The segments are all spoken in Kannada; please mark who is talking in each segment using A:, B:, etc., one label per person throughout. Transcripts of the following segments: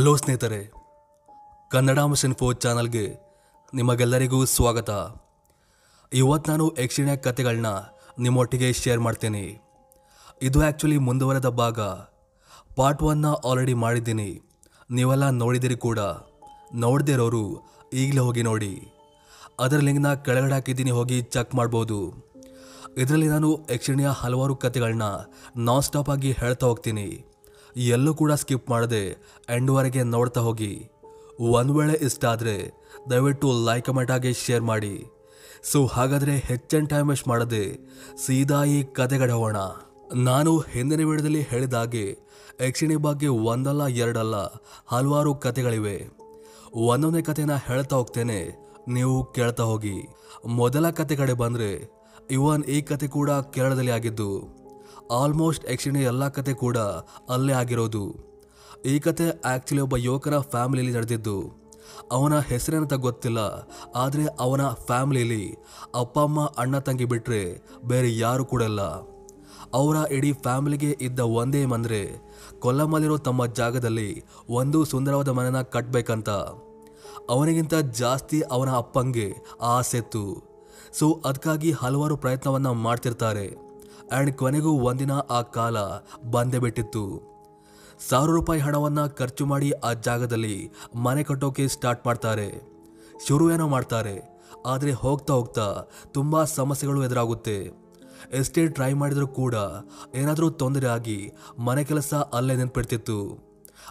A: ಹಲೋ ಸ್ನೇಹಿತರೆ, ಕನ್ನಡ ಮಿಷನ್ ಫೋ ಚಾನಲ್ಗೆ ನಿಮಗೆಲ್ಲರಿಗೂ ಸ್ವಾಗತ. ಇವತ್ತು ನಾನು ಯಕ್ಷಿಣ ಕಥೆಗಳನ್ನ ನಿಮ್ಮೊಟ್ಟಿಗೆ ಶೇರ್ ಮಾಡ್ತೀನಿ. ಇದು ಆ್ಯಕ್ಚುಲಿ ಮುಂದುವರೆದ ಭಾಗ. ಪಾರ್ಟ್ ಒನ್ನ ಆಲ್ರೆಡಿ ಮಾಡಿದ್ದೀನಿ. ನೀವೆಲ್ಲ ನೋಡಿದಿರಿ ಕೂಡ. ನೋಡದೇ ಇರೋರು ಈಗಲೇ ಹೋಗಿ ನೋಡಿ. ಅದರ ಲಿಂಕ್ನ ಕೆಳಗಡೆ ಹಾಕಿದ್ದೀನಿ, ಹೋಗಿ ಚೆಕ್ ಮಾಡ್ಬೋದು. ಇದರಲ್ಲಿ ನಾನು ಯಕ್ಷಿಣಿಯ ಹಲವಾರು ಕಥೆಗಳನ್ನ ನಾನ್ ಸ್ಟಾಪ್ ಆಗಿ ಹೇಳ್ತಾ ಹೋಗ್ತೀನಿ. ಎಲ್ಲೂ ಕೂಡ ಸ್ಕಿಪ್ ಮಾಡದೆ ಎಂಡ್ವರೆಗೆ ನೋಡ್ತಾ ಹೋಗಿ. ಒಂದು ವೇಳೆ ಇಷ್ಟ ಆದರೆ ದಯವಿಟ್ಟು ಲೈಕ್ ಕಮೆಂಟ್ ಆಗಿ ಶೇರ್ ಮಾಡಿ. ಸೊ ಹಾಗಾದರೆ ಹೆಚ್ಚಿನ ಟೈಮ್ ವೇಸ್ಟ್ ಮಾಡದೆ ಸೀದಾ ಈ ಕತೆಗಡೆ ಹೋಗೋಣ. ನಾನು ಹಿಂದಿನ ವಿಡಿಯೋದಲ್ಲಿ ಹೇಳಿದ ಹಾಗೆ ಯಕ್ಷಿಣಿ ಬಗ್ಗೆ ಒಂದಲ್ಲ, ಎರಡಲ್ಲ ಹಲವಾರು ಕತೆಗಳಿವೆ ಒಂದೊಂದೇ ಕಥೆನ ಹೇಳ್ತಾ ಹೋಗ್ತೇನೆ, ನೀವು ಕೇಳ್ತಾ ಹೋಗಿ. ಮೊದಲ ಕತೆ ಕಡೆ ಬಂದರೆ ಇವನ್ ಈ ಕತೆ ಕೂಡ ಕೇರಳದಲ್ಲಿ ಆಗಿದ್ದು. ಆಲ್ಮೋಸ್ಟ್ ಯಕ್ಷಿಣಿ ಎಲ್ಲ ಕತೆ ಕೂಡ ಅಲ್ಲೇ ಆಗಿರೋದು. ಈ ಕತೆ ಆ್ಯಕ್ಚುಲಿ ಒಬ್ಬ ಯುವಕರ ಫ್ಯಾಮಿಲಿಯಲ್ಲಿ ನಡೆದಿದ್ದು. ಅವನ ಹೆಸರೇನಂತ ಗೊತ್ತಿಲ್ಲ, ಆದರೆ ಅವನ ಫ್ಯಾಮಿಲಿಯಲ್ಲಿ ಅಪ್ಪ, ಅಮ್ಮ, ಅಣ್ಣ, ತಂಗಿ ಬಿಟ್ಟರೆ ಬೇರೆ ಯಾರು ಕೂಡ ಇಲ್ಲ. ಅವರ ಇಡೀ ಫ್ಯಾಮಿಲಿಗೆ ಇದ್ದ ಒಂದೇ ಅಂದರೆ ಕೊಲ್ಲಮ್ಮಲ್ಲಿರೋ ತಮ್ಮ ಜಾಗದಲ್ಲಿ ಒಂದು ಸುಂದರವಾದ ಮನೆನ ಕಟ್ಟಬೇಕಂತ ಅವನಿಗಿಂತ ಜಾಸ್ತಿ ಅವನ ಅಪ್ಪಂಗೆ ಆಸೆತ್ತು ಸೊ ಅದಕ್ಕಾಗಿ ಹಲವಾರು ಪ್ರಯತ್ನವನ್ನು ಮಾಡ್ತಿರ್ತಾರೆ. ಆ್ಯಂಡ್ ಕೊನೆಗೂ ಒಂದಿನ ಆ ಕಾಲ ಬಂದೇ ಬಿಟ್ಟಿತ್ತು. ಸಾವಿರ ರೂಪಾಯಿ ಹಣವನ್ನು ಖರ್ಚು ಮಾಡಿ ಆ ಜಾಗದಲ್ಲಿ ಮನೆ ಕಟ್ಟೋಕೆ ಸ್ಟಾರ್ಟ್ ಮಾಡ್ತಾರೆ. ಶುರು ಏನೋ ಮಾಡ್ತಾರೆ. ಆದರೆ ಹೋಗ್ತಾ ಹೋಗ್ತಾ ತುಂಬ ಸಮಸ್ಯೆಗಳು ಎದುರಾಗುತ್ತೆ. ಎಷ್ಟೇ ಟ್ರೈ ಮಾಡಿದರೂ ಕೂಡ ಏನಾದರೂ ತೊಂದರೆ ಆಗಿ ಮನೆ ಕೆಲಸ ಅಲ್ಲೇ ನೆನ್ಪಿಡ್ತಿತ್ತು.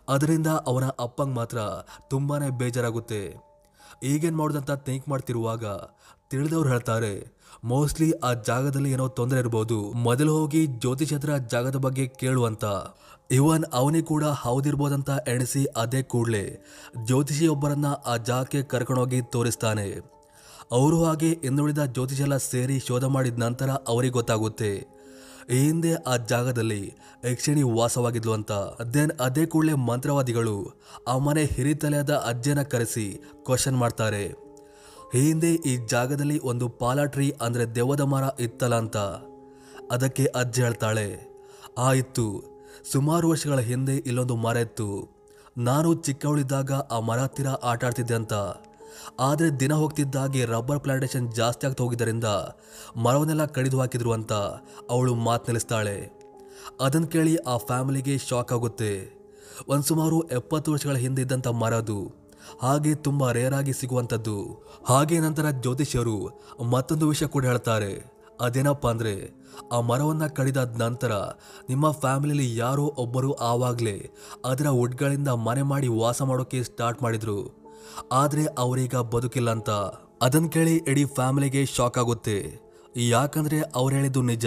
A: ಅದರಿಂದ ಅವನ ಅಪ್ಪಂಗೆ ಮಾತ್ರ ತುಂಬಾ ಬೇಜಾರಾಗುತ್ತೆ. ಈಗೇನು ಮಾಡೋದಂತ ಥಿಂಕ್ ಮಾಡ್ತಿರುವಾಗ ತಿಳಿದವ್ರು ಹೇಳ್ತಾರೆ ಮೋಸ್ಟ್ಲಿ ಆ ಜಾಗದಲ್ಲಿ ಏನೋ ತೊಂದರೆ ಇರಬಹುದು ಮೊದಲು ಹೋಗಿ ಜ್ಯೋತಿಷತ್ರ ಜಾಗದ ಬಗ್ಗೆ ಕೇಳುವಂತ. ಇವನ್ ಅವನಿಗೆ ಕೂಡ ಹೌದಿರ್ಬೋದಂತ ಎಣಿಸಿ ಅದೇ ಕೂಡಲೇ. ಜ್ಯೋತಿಷಿಯೊಬ್ಬರನ್ನ ಆ ಜಾಗಕ್ಕೆ ಕರ್ಕೊಂಡೋಗಿ ತೋರಿಸ್ತಾನೆ. ಅವರು ಹಾಗೆ ಇನ್ನುಳಿದ ಜ್ಯೋತಿಷೆಲ್ಲ ಸೇರಿ ಶೋಧ ಮಾಡಿದ ನಂತರ ಅವರಿಗೆ ಗೊತ್ತಾಗುತ್ತೆ. ಈ ಹಿಂದೆ ಆ ಜಾಗದಲ್ಲಿ ಯಕ್ಷಿಣಿ ವಾಸವಾಗಿದ್ಲು ಅಂತ. ದೆನ್ ಅದೇ ಕೂಡಲೇ ಮಂತ್ರವಾದಿಗಳು ಆ ಮನೆ ಹಿರಿತಲೆಯಾದ ಅಜ್ಜನ ಕರೆಸಿ ಕ್ವಶನ್ ಮಾಡ್ತಾರೆ. ಈ ಹಿಂದೆ ಈ ಜಾಗದಲ್ಲಿ ಒಂದು ಪಾಲಾಟ್ರಿ ಅಂದರೆ ದೆವ್ವದ ಮರ ಇತ್ತಲ್ಲ ಅಂತ. ಅದಕ್ಕೆ ಅಜ್ಜಿ ಹೇಳ್ತಾಳೆ, ಆ ಇತ್ತು. ಸುಮಾರು ವರ್ಷಗಳ ಹಿಂದೆ ಇಲ್ಲೊಂದು ಮರ ಇತ್ತು. ನಾನು ಚಿಕ್ಕವಳಿದ್ದಾಗ ಆ ಮರ ಹತ್ತಿರ ಆಟ ಆಡ್ತಿದ್ದೆ ಅಂತ. ಆದರೆ ದಿನ ಹೋಗ್ತಿದ್ದಾಗೆ ರಬ್ಬರ್ ಪ್ಲಾಂಟೇಶನ್ ಜಾಸ್ತಿ ಆಗ್ತಾ ಹೋಗಿದ್ದರಿಂದ ಮರವನ್ನೆಲ್ಲ ಕಡಿದು ಹಾಕಿದ್ರು ಅಂತ ಅವಳು ಮಾತು ನೆಲೆಸ್ತಾಳೆ. ಅದನ್ನು ಕೇಳಿ ಆ ಫ್ಯಾಮಿಲಿಗೆ ಶಾಕ್ ಆಗುತ್ತೆ. ಒಂದು ಸುಮಾರು ಎಪ್ಪತ್ತು ವರ್ಷಗಳ ಹಿಂದೆ ಇದ್ದಂಥ ಮರ ಅದು. ಹಾಗೆ ತುಂಬ ರೇರ್ ಆಗಿ ಸಿಗುವಂಥದ್ದು. ಹಾಗೆ ನಂತರ ಜ್ಯೋತಿಷ್ಯರು ಮತ್ತೊಂದು ವಿಷಯ ಕೂಡ ಹೇಳ್ತಾರೆ. ಅದೇನಪ್ಪ ಅಂದರೆ, ಆ ಮರವನ್ನು ಕಡಿದಾದ ನಂತರ ನಿಮ್ಮ ಫ್ಯಾಮಿಲಿಲಿ ಯಾರೋ ಒಬ್ಬರು ಆವಾಗಲೇ ಅದರ ಉಡ್ಗಳಿಂದ ಮನೆ ಮಾಡಿ ವಾಸ ಮಾಡೋಕೆ ಸ್ಟಾರ್ಟ್ ಮಾಡಿದರು. ಆದರೆ ಅವರೀಗ ಬದುಕಿಲ್ಲ ಅಂತ. ಅದನ್ನ ಕೇಳಿ ಇಡೀ ಫ್ಯಾಮಿಲಿಗೆ ಶಾಕ್ ಆಗುತ್ತೆ. ಯಾಕಂದರೆ ಅವ್ರು ಹೇಳಿದ್ದು ನಿಜ.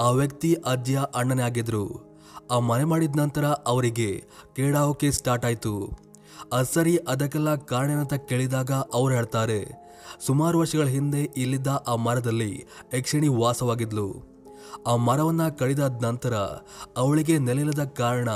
A: ಆ ವ್ಯಕ್ತಿ ಅಜ್ಜಿಯ ಅಣ್ಣನೇ ಆಗಿದ್ರು. ಆ ಮನೆ ಮಾಡಿದ ನಂತರ ಅವರಿಗೆ ಕೇಡಾಗೋಕೆ ಸ್ಟಾರ್ಟ್ ಆಯ್ತು. ಅದ್ ಸರಿ ಅದಕ್ಕೆಲ್ಲ ಕಾರಣ ಅಂತ ಕೇಳಿದಾಗ ಅವ್ರು ಹೇಳ್ತಾರೆ, ಸುಮಾರು ವರ್ಷಗಳ ಹಿಂದೆ ಇಲ್ಲಿದ್ದ ಆ ಮರದಲ್ಲಿ ಯಕ್ಷಿಣಿ ವಾಸವಾಗಿದ್ಲು. ಆ ಮರವನ್ನು ಕಡಿದಾದ ನಂತರ ಅವಳಿಗೆ ನೆಲೆಯಿಲ್ಲದ ಕಾರಣ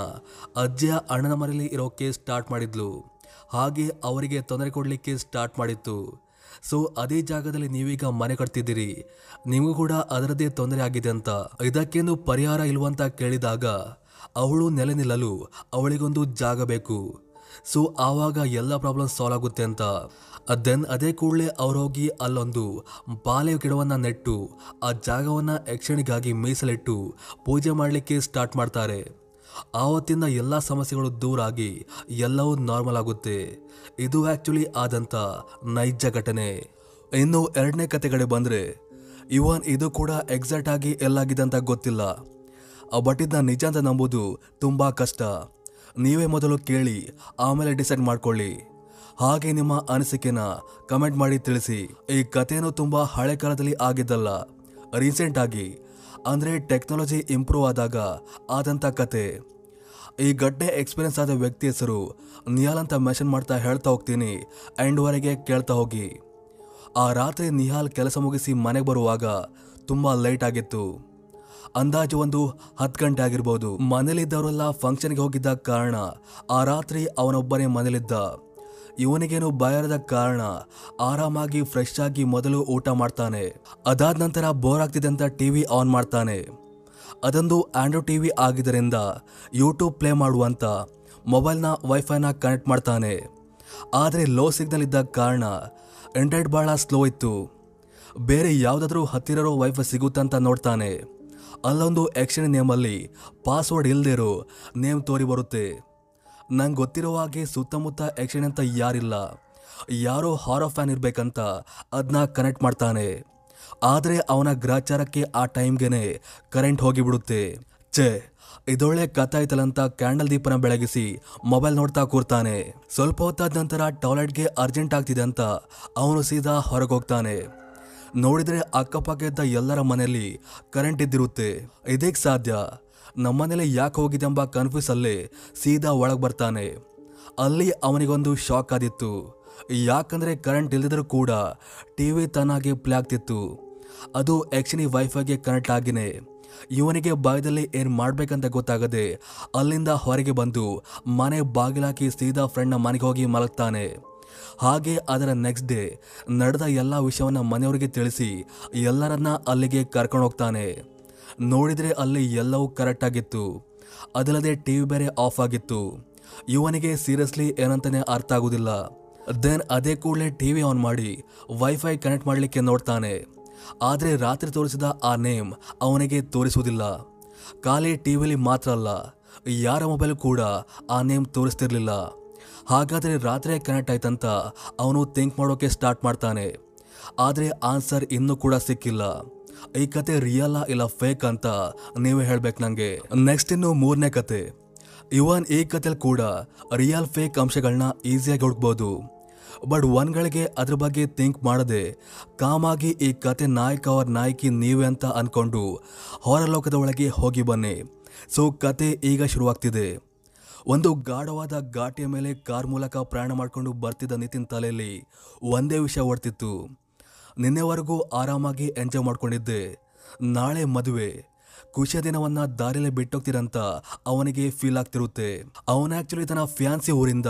A: ಅಜ್ಜಿಯ ಅಣ್ಣನ ಮನೆಯಲ್ಲಿ ಇರೋಕ್ಕೆ ಸ್ಟಾರ್ಟ್ ಮಾಡಿದ್ಲು. ಹಾಗೆ ಅವರಿಗೆ ತೊಂದರೆ ಕೊಡಲಿಕ್ಕೆ ಸ್ಟಾರ್ಟ್ ಮಾಡಿತ್ತು. ಸೊ, ಅದೇ ಜಾಗದಲ್ಲಿ ನೀವೀಗ ಮನೆ ಕಟ್ತಿದ್ದೀರಿ. ನಿಮಗೂ ಕೂಡ ಅದರದ್ದೇ ತೊಂದರೆ ಆಗಿದೆ ಅಂತ. ಇದಕ್ಕೇನು ಪರಿಹಾರ ಇಲ್ವಂತ ಕೇಳಿದಾಗ ಅವಳು ನೆಲೆ ನಿಲ್ಲಲು ಅವಳಿಗೊಂದು ಜಾಗ ಬೇಕು. ಸೊ ಆವಾಗ ಎಲ್ಲ ಪ್ರಾಬ್ಲಮ್ ಸಾಲ್ವ್ ಆಗುತ್ತೆ ಅಂತ. ದೆನ್ ಅದೇ ಕೂಡಲೇ ಅವರೋಗಿ ಅಲ್ಲೊಂದು ಬಾಳೆ ಗಿಡವನ್ನು ನೆಟ್ಟು, ಆ ಜಾಗವನ್ನು ಯಕ್ಷಣಿಗಾಗಿ ಮೀಸಲಿಟ್ಟು ಪೂಜೆ ಮಾಡಲಿಕ್ಕೆ ಸ್ಟಾರ್ಟ್ ಮಾಡ್ತಾರೆ. ಆವತ್ತಿನ ಎಲ್ಲ ಸಮಸ್ಯೆಗಳು ದೂರ ಆಗಿ ಎಲ್ಲವೂ ನಾರ್ಮಲ್ ಆಗುತ್ತೆ. ಇದು ಆ್ಯಕ್ಚುಲಿ ಆದಂಥ ನೈಜ ಘಟನೆ. ಇನ್ನು ಎರಡನೇ ಕತೆಗಳಿಗೆ ಬಂದರೆ ಬಂದ್ರೆ, ಇವನ್ ಇದು ಕೂಡ ಎಕ್ಸಾಕ್ಟ್ ಆಗಿ ಎಲ್ಲಾಗಿದೆ ಅಂತ ಗೊತ್ತಿಲ್ಲ. ಬಟ್ ಇದನ್ನ ನಿಜ ಅಂತ ನಂಬುದು ತುಂಬ ಕಷ್ಟ. ನೀವೇ ಮೊದಲು ಕೇಳಿ, ಆಮೇಲೆ ಡಿಸೈಡ್ ಮಾಡ್ಕೊಳ್ಳಿ. ಹಾಗೆ ನಿಮ್ಮ ಅನಿಸಿಕೆನ ಕಮೆಂಟ್ ಮಾಡಿ ತಿಳಿಸಿ. ಈ ಕಥೆಯನ್ನು ತುಂಬ ಹಳೆ ಕಾಲದಲ್ಲಿ ಆಗಿದ್ದಲ್ಲ. ರೀಸೆಂಟ್ ಆಗಿ, ಅಂದರೆ ಟೆಕ್ನಾಲಜಿ ಇಂಪ್ರೂವ್ ಆದಾಗ ಆದಂಥ ಕತೆ ಈ ಘಟನೆ ಎಕ್ಸ್ಪೀರಿಯನ್ಸ್ ಆದ ವ್ಯಕ್ತಿ ಹೆಸರು ನಿಹಾಲ್ ಅಂತ ಮೆನ್ಷನ್ ಮಾಡ್ತಾ ಹೇಳ್ತಾ ಹೋಗ್ತೀನಿ ಎಂಡ್ವರೆಗೆ ಕೇಳ್ತಾ ಹೋಗಿ. ಆ ರಾತ್ರಿ ನಿಹಾಲ್ ಕೆಲಸ ಮುಗಿಸಿ ಮನೆಗೆ ಬರುವಾಗ ತುಂಬ ಲೇಟ್ ಆಗಿತ್ತು. ಅಂದಾಜು ಒಂದು ಹತ್ತು ಗಂಟೆ ಆಗಿರ್ಬೋದು. ಮನೇಲಿದ್ದವರೆಲ್ಲ ಫಂಕ್ಷನ್ಗೆ ಹೋಗಿದ್ದ ಕಾರಣ ಆ ರಾತ್ರಿ ಅವನೊಬ್ಬನೇ ಮನೇಲಿದ್ದ. ಇವನಿಗೇನು ಬಯರದ ಕಾರಣ ಆರಾಮಾಗಿ ಫ್ರೆಶ್ ಆಗಿ ಮೊದಲು ಊಟ ಮಾಡ್ತಾನೆ. ಅದಾದ ನಂತರ ಬೋರ್ ಆಗ್ತಿದೆ ಅಂತ ಟಿವಿ ಆನ್ ಮಾಡ್ತಾನೆ. ಅದೊಂದು ಆಂಡ್ರಾಯ್ಡ್ ಟಿವಿ ಆಗಿದ್ದರಿಂದ ಯೂಟ್ಯೂಬ್ ಪ್ಲೇ ಮಾಡುವಂತ ಮೊಬೈಲ್ನ ವೈಫೈನ ಕನೆಕ್ಟ್ ಮಾಡ್ತಾನೆ. ಆದರೆ ಲೋ ಸಿಗ್ನಲ್ ಇದ್ದ ಕಾರಣ ಇಂಟರ್ನೆಟ್ ಭಾಳ ಸ್ಲೋ ಇತ್ತು. ಬೇರೆ ಯಾವುದಾದ್ರೂ ಹತ್ತಿರರೋ ವೈಫೈ ಸಿಗುತ್ತಂತ ನೋಡ್ತಾನೆ. ಅಲ್ಲೊಂದು ಆ್ಯಕ್ಷನ್ ನೇಮಲ್ಲಿ ಪಾಸ್ವರ್ಡ್ ಇಲ್ಲದಿರೋ ನೇಮ್ ತೋರಿ ಬರುತ್ತೆ. ನಂಗೆ ಗೊತ್ತಿರೋ ಹಾಗೆ ಸುತ್ತಮುತ್ತ ಆ್ಯಕ್ಷನ್ ಅಂತ ಯಾರಿಲ್ಲ. ಯಾರೋ ಹಾರೋ ಫ್ಯಾನ್ ಇರಬೇಕಂತ ಅದನ್ನ ಕನೆಕ್ಟ್ ಮಾಡ್ತಾನೆ. ಆದರೆ ಅವನ ಗ್ರಾಚಾರಕ್ಕೆ ಆ ಟೈಮ್ಗೆ ಕರೆಂಟ್ ಹೋಗಿಬಿಡುತ್ತೆ. ಛೇ, ಇದೊಳ್ಳೆ ಕಥಾಯ್ತಲಂತ ಕ್ಯಾಂಡಲ್ ದೀಪನ ಬೆಳಗಿಸಿ ಮೊಬೈಲ್ ನೋಡ್ತಾ ಕೂರ್ತಾನೆ. ಸ್ವಲ್ಪ ಹೊತ್ತಾದ ನಂತರ ಟಾಯ್ಲೆಟ್ಗೆ ಅರ್ಜೆಂಟ್ ಆಗ್ತಿದೆ ಅಂತ ಅವನು ಸೀದಾ ಹೊರಗೆ ಹೋಗ್ತಾನೆ. ನೋಡಿದ್ರೆ ಅಕ್ಕಪಕ್ಕ ಇದ್ದ ಎಲ್ಲರ ಮನೆಯಲ್ಲಿ ಕರೆಂಟ್ ಇದ್ದಿರುತ್ತೆ. ಇದಕ್ಕೆ ಸಾಧ್ಯ. ನಮ್ಮನೇಲಿ ಯಾಕೆ ಹೋಗಿದೆ ಎಂಬ ಕನ್ಫ್ಯೂಸ್ ಅಲ್ಲಿ ಸೀದಾ ಒಳಗೆ ಬರ್ತಾನೆ. ಅಲ್ಲಿ ಅವನಿಗೊಂದು ಶಾಕ್ ಆದಿತ್ತು. ಯಾಕಂದ್ರೆ ಕರೆಂಟ್ ಇಲ್ಲದಿದ್ರೂ ಕೂಡ ಟಿವಿ ತನ್ನಾಗೆ ಪ್ಲೇ ಆಗ್ತಿತ್ತು. ಅದು ಆ್ಯಕ್ಷನಿ ವೈಫೈಗೆ ಕನೆಕ್ಟ್ ಆಗಿನೇ. ಇವನಿಗೆ ಬಾಯದಲ್ಲಿ ಏನು ಮಾಡಬೇಕಂತ ಗೊತ್ತಾಗದೆ ಅಲ್ಲಿಂದ ಹೊರಗೆ ಬಂದು ಮನೆ ಬಾಗಿಲಾಕಿ ಸೀದಾ ಫ್ರೆಂಡ್ನ ಮನೆಗೆ ಹೋಗಿ ಮಲಗ್ತಾನೆ. ಹಾಗೆ ಅದರ ನೆಕ್ಸ್ಟ್ ಡೇ ನಡೆದ ಎಲ್ಲ ವಿಷಯವನ್ನು ಮನೆಯವರಿಗೆ ತಿಳಿಸಿ ಎಲ್ಲರನ್ನ ಅಲ್ಲಿಗೆ ಕರ್ಕೊಂಡು ಹೋಗ್ತಾನೆ. ನೋಡಿದರೆ ಅಲ್ಲಿ ಎಲ್ಲವೂ ಕರೆಕ್ಟ್ ಆಗಿತ್ತು. ಅದಲ್ಲದೆ ಟಿವಿ ಬೇರೆ ಆಫ್ ಆಗಿತ್ತು. ಇವನಿಗೆ ಸೀರಿಯಸ್ಲಿ ಏನಂತಾನೆ ಅರ್ಥ ಆಗೋದಿಲ್ಲ. ದೆನ್ ಅದೇ ಕೂಡಲೇ ಟಿವಿ ಆನ್ ಮಾಡಿ ವೈಫೈ ಕನೆಕ್ಟ್ ಮಾಡಲಿಕ್ಕೆ ನೋಡ್ತಾನೆ. ಆದರೆ ರಾತ್ರಿ ತೋರಿಸಿದ ಆ ನೇಮ್ ಅವನಿಗೆ ತೋರಿಸುವುದಿಲ್ಲ. ಖಾಲಿ ಟಿವಿಲಿ ಮಾತ್ರ ಅಲ್ಲ, ಯಾರ ಮೊಬೈಲ್ ಕೂಡ ಆ ನೇಮ್ ತೋರಿಸ್ತಿರ್ಲಿಲ್ಲ. ಹಾಗಾದರೆ ರಾತ್ರಿ ಕನೆಕ್ಟ್ ಆಯ್ತಂತ ಅವನು ಥಿಂಕ್ ಮಾಡೋಕೆ ಸ್ಟಾರ್ಟ್ ಮಾಡ್ತಾನೆ. ಆದರೆ ಆನ್ಸರ್ ಇನ್ನೂ ಕೂಡ ಸಿಕ್ಕಿಲ್ಲ. ಈ ಕತೆ ರಿಯಲ್ ಇಲ್ಲ ಫೇಕ್ ಅಂತ ನೀವೇ ಹೇಳ್ಬೇಕು ನನಗೆ ನೆಕ್ಸ್ಟ್ ಇನ್ನು ಮೂರನೇ ಕತೆ. ಇವನ್ ಈ ಕತೆಲಿ ಕೂಡ ರಿಯಲ್ ಫೇಕ್ ಅಂಶಗಳನ್ನ ಈಸಿಯಾಗಿ ಹುಡುಕ್ಬೋದು. ಬಟ್ ಒನ್ಗಳಿಗೆ ಅದ್ರ ಬಗ್ಗೆ ಥಿಂಕ್ ಮಾಡದೆ ಕಾಮಾಗಿ ಈ ಕತೆ ನಾಯಕ ಅವ್ರ ನಾಯಕಿ ನೀವೇ ಅಂತ ಅಂದ್ಕೊಂಡು ಹೊರಲೋಕದ ಒಳಗೆ ಹೋಗಿ ಬನ್ನಿ. ಸೊ ಕತೆ ಈಗ ಶುರುವಾಗ್ತಿದೆ. ಒಂದು ಗಾಢವಾದ ಘಾಟಿಯ ಮೇಲೆ ಕಾರ್ ಮೂಲಕ ಪ್ರಯಾಣ ಮಾಡಿಕೊಂಡು ಬರ್ತಿದ್ದ ನಿತಿನ್ ತಲೆಯಲ್ಲಿ ಒಂದೇ ವಿಷಯ ಓಡ್ತಿತ್ತು ನಿನ್ನೆವರೆಗೂ ಆರಾಮಾಗಿ ಎಂಜಾಯ್ ಮಾಡ್ಕೊಂಡಿದ್ದೆ. ನಾಳೆ ಮದುವೆ. ಖುಷಿಯ ದಿನವನ್ನ ದಾರಿಯಲ್ಲೇ ಬಿಟ್ಟೋಗ್ತೀರಂತ ಅವನಿಗೆ ಫೀಲ್ ಆಗ್ತಿರುತ್ತೆ. ಅವನ ಆಕ್ಚುಲಿ ತನ್ನ ಫ್ಯಾನ್ಸಿ ಊರಿಂದ